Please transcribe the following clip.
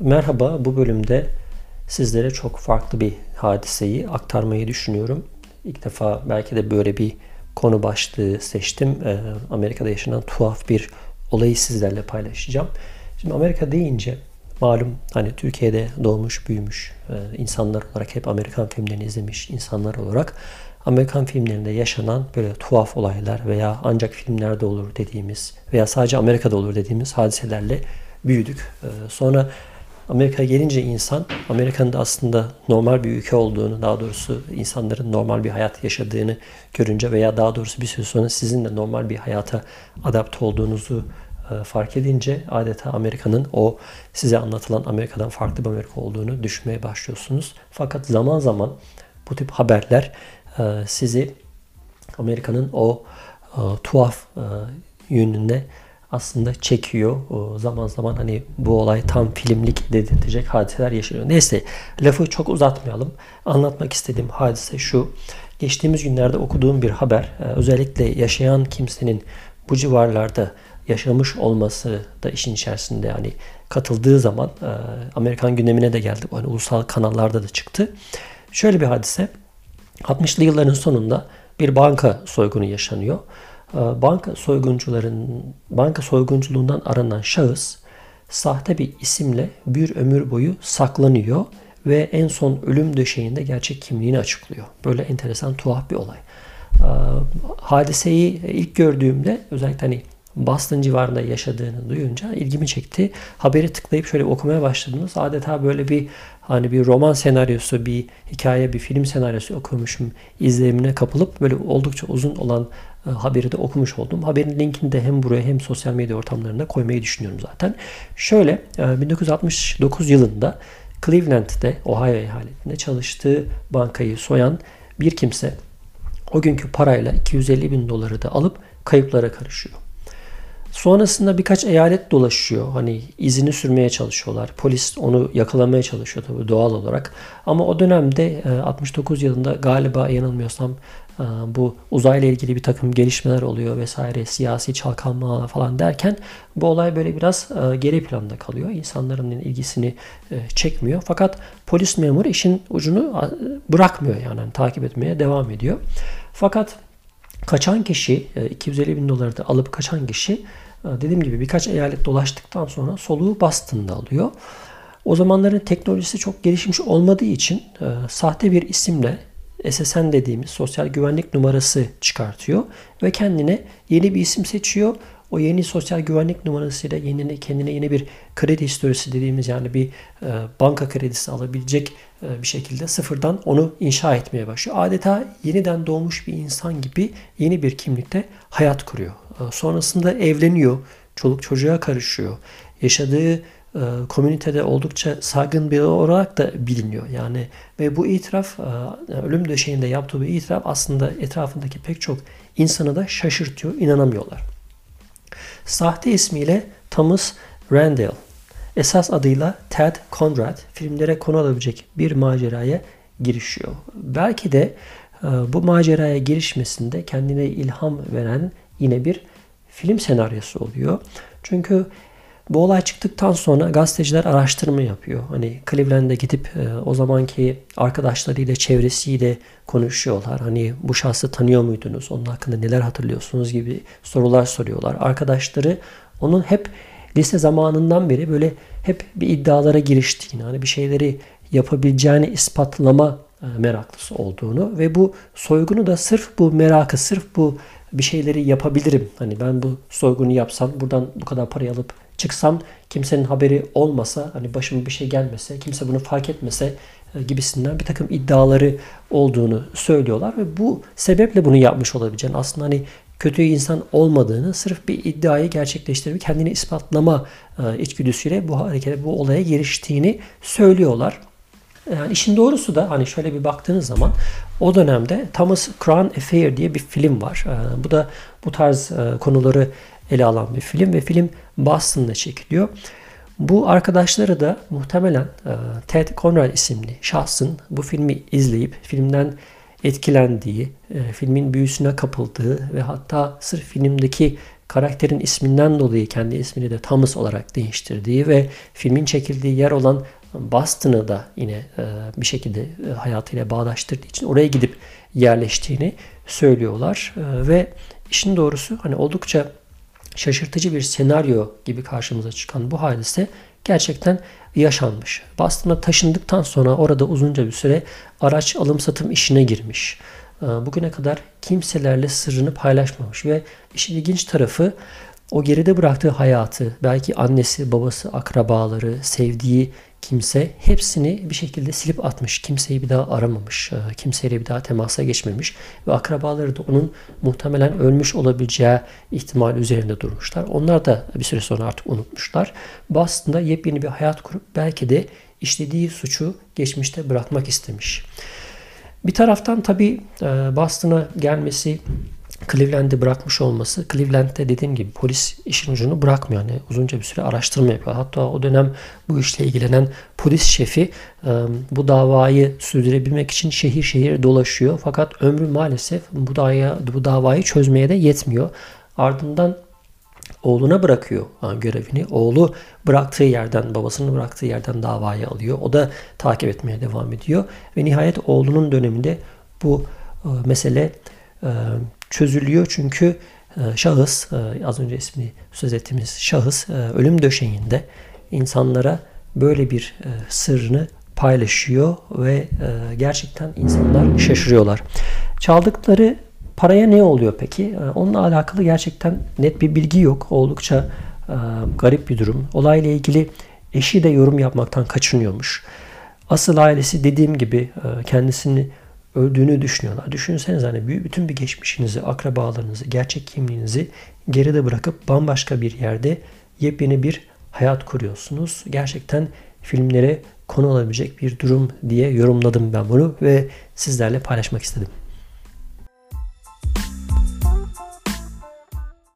Merhaba, bu bölümde sizlere çok farklı bir hadiseyi aktarmayı düşünüyorum. İlk defa belki de böyle bir konu başlığı seçtim. Ee, Amerika'da yaşanan tuhaf bir olayı sizlerle paylaşacağım. Şimdi Amerika deyince malum hani Türkiye'de doğmuş, büyümüş e, insanlar olarak hep Amerikan filmlerini izlemiş insanlar olarak Amerikan filmlerinde yaşanan böyle tuhaf olaylar veya ancak filmlerde olur dediğimiz veya sadece Amerika'da olur dediğimiz hadiselerle büyüdük. Ee, sonra Amerika'ya gelince insan Amerika'nın da aslında normal bir ülke olduğunu, daha doğrusu insanların normal bir hayat yaşadığını görünce veya daha doğrusu bir süre sonra sizin de normal bir hayata adapte olduğunuzu e, fark edince adeta Amerika'nın o size anlatılan Amerika'dan farklı bir Amerika olduğunu düşünmeye başlıyorsunuz. Fakat zaman zaman bu tip haberler e, sizi Amerika'nın o e, tuhaf yönüne aslında çekiyor. Zaman zaman hani bu olay tam filmlik dedirtecek hadiseler yaşanıyor. Neyse lafı çok uzatmayalım. Anlatmak istediğim hadise şu. Geçtiğimiz günlerde okuduğum bir haber. Ee, özellikle yaşayan kimsenin bu civarlarda yaşamış olması da işin içerisinde hani katıldığı zaman e, Amerikan gündemine de geldi. Hani ulusal kanallarda da çıktı. Şöyle bir hadise. 60'lı yılların sonunda bir banka soygunu yaşanıyor. Ee, banka soyguncuların banka soygunculuğundan aranan şahıs sahte bir isimle bir ömür boyu saklanıyor ve en son ölüm döşeğinde gerçek kimliğini açıklıyor. Böyle enteresan tuhaf bir olay. Ee, hadiseyi ilk gördüğümde özellikle hani Boston civarında yaşadığını duyunca ilgimi çekti. Haberi tıklayıp şöyle okumaya başladınız. Adeta böyle bir hani bir roman senaryosu, bir hikaye, bir film senaryosu okumuşum izlenimine kapılıp böyle oldukça uzun olan e, haberi de okumuş oldum. Haberin linkini de hem buraya hem sosyal medya ortamlarında koymayı düşünüyorum zaten. Şöyle 1969 e, yılında Cleveland'de Ohio eyaletinde çalıştığı bankayı soyan bir kimse o günkü parayla 250 bin doları da alıp kayıplara karışıyor. Sonrasında birkaç eyalet dolaşıyor. Hani izini sürmeye çalışıyorlar. Polis onu yakalamaya çalışıyor tabii doğal olarak. Ama o dönemde 69 e, yılında galiba yanılmıyorsam e, bu uzayla ilgili bir takım gelişmeler oluyor vesaire siyasi çalkanma falan derken bu olay böyle biraz e, geri planda kalıyor. İnsanların ilgisini çekmiyor. Fakat polis memuru işin ucunu bırakmıyor yani, yani takip etmeye devam ediyor. Fakat kaçan kişi 250 bin doları da alıp kaçan kişi dediğim gibi birkaç eyalet dolaştıktan sonra soluğu Boston'da alıyor. O zamanların teknolojisi çok gelişmiş olmadığı için e, sahte bir isimle SSN dediğimiz sosyal güvenlik numarası çıkartıyor ve kendine yeni bir isim seçiyor. O yeni sosyal güvenlik numarasıyla yeni, kendine yeni bir kredi historisi dediğimiz yani bir e, banka kredisi alabilecek e, bir şekilde sıfırdan onu inşa etmeye başlıyor. Adeta yeniden doğmuş bir insan gibi yeni bir kimlikte hayat kuruyor. E, sonrasında evleniyor, çoluk çocuğa karışıyor. Yaşadığı e, komünitede oldukça saygın bir olarak da biliniyor. Yani ve bu itiraf e, ölüm döşeğinde yaptığı bir itiraf aslında etrafındaki pek çok insanı da şaşırtıyor, inanamıyorlar. Sahte ismiyle Thomas Randall, esas adıyla Ted Conrad filmlere konu alabilecek bir maceraya girişiyor. Belki de bu maceraya girişmesinde kendine ilham veren yine bir film senaryosu oluyor. Çünkü bu olay çıktıktan sonra gazeteciler araştırma yapıyor. Hani Cleveland'e gidip e, o zamanki arkadaşlarıyla, çevresiyle konuşuyorlar. Hani bu şahsı tanıyor muydunuz? Onun hakkında neler hatırlıyorsunuz gibi sorular soruyorlar. Arkadaşları onun hep lise zamanından beri böyle hep bir iddialara giriştiğini, hani bir şeyleri yapabileceğini ispatlama e, meraklısı olduğunu ve bu soygunu da sırf bu merakı, sırf bu bir şeyleri yapabilirim. Hani ben bu soygunu yapsam, buradan bu kadar parayı alıp çıksam, kimsenin haberi olmasa, hani başıma bir şey gelmese, kimse bunu fark etmese e, gibisinden bir takım iddiaları olduğunu söylüyorlar ve bu sebeple bunu yapmış olabileceğini aslında hani kötü insan olmadığını sırf bir iddiayı gerçekleştirip kendini ispatlama e, içgüdüsüyle bu harekete, bu olaya giriştiğini söylüyorlar. Yani işin doğrusu da hani şöyle bir baktığınız zaman o dönemde Thomas Crown Affair diye bir film var. Ee, bu da bu tarz e, konuları ele alan bir film ve film Boston'da çekiliyor. Bu arkadaşları da muhtemelen e, Ted Conrad isimli şahsın bu filmi izleyip filmden etkilendiği, e, filmin büyüsüne kapıldığı ve hatta sırf filmdeki karakterin isminden dolayı kendi ismini de Thomas olarak değiştirdiği ve filmin çekildiği yer olan Boston'ı da yine e, bir şekilde e, hayatıyla bağdaştırdığı için oraya gidip yerleştiğini söylüyorlar. E, ve işin doğrusu hani oldukça şaşırtıcı bir senaryo gibi karşımıza çıkan bu hadise gerçekten yaşanmış. Boston'a taşındıktan sonra orada uzunca bir süre araç alım satım işine girmiş. Bugüne kadar kimselerle sırrını paylaşmamış ve işin ilginç tarafı o geride bıraktığı hayatı, belki annesi, babası, akrabaları, sevdiği kimse hepsini bir şekilde silip atmış. Kimseyi bir daha aramamış. E, kimseyle bir daha temasa geçmemiş. Ve akrabaları da onun muhtemelen ölmüş olabileceği ihtimal üzerinde durmuşlar. Onlar da bir süre sonra artık unutmuşlar. Boston'da yepyeni bir hayat kurup belki de işlediği suçu geçmişte bırakmak istemiş. Bir taraftan tabii e, Boston'a gelmesi Cleveland'i bırakmış olması, Cleveland'de dediğim gibi polis işin ucunu bırakmıyor. Yani uzunca bir süre araştırma yapıyor. Hatta o dönem bu işle ilgilenen polis şefi bu davayı sürdürebilmek için şehir şehir dolaşıyor. Fakat ömrü maalesef bu davaya bu davayı çözmeye de yetmiyor. Ardından oğluna bırakıyor görevini. Oğlu bıraktığı yerden, babasının bıraktığı yerden davayı alıyor. O da takip etmeye devam ediyor. Ve nihayet oğlunun döneminde bu mesele çözülüyor çünkü e, şahıs e, az önce ismini söz ettiğimiz şahıs e, ölüm döşeğinde insanlara böyle bir sırrını paylaşıyor ve gerçekten insanlar şaşırıyorlar. Çaldıkları paraya ne oluyor peki? Onunla alakalı gerçekten net bir bilgi yok. Oldukça garip bir durum. Olayla ilgili eşi de yorum yapmaktan kaçınıyormuş. Asıl ailesi dediğim gibi kendisini öldüğünü düşünüyorlar. Düşünsenize hani bütün bir geçmişinizi, akrabalarınızı, gerçek kimliğinizi geride bırakıp bambaşka bir yerde yepyeni bir hayat kuruyorsunuz. Gerçekten filmlere konu olabilecek bir durum diye yorumladım ben bunu ve sizlerle paylaşmak istedim.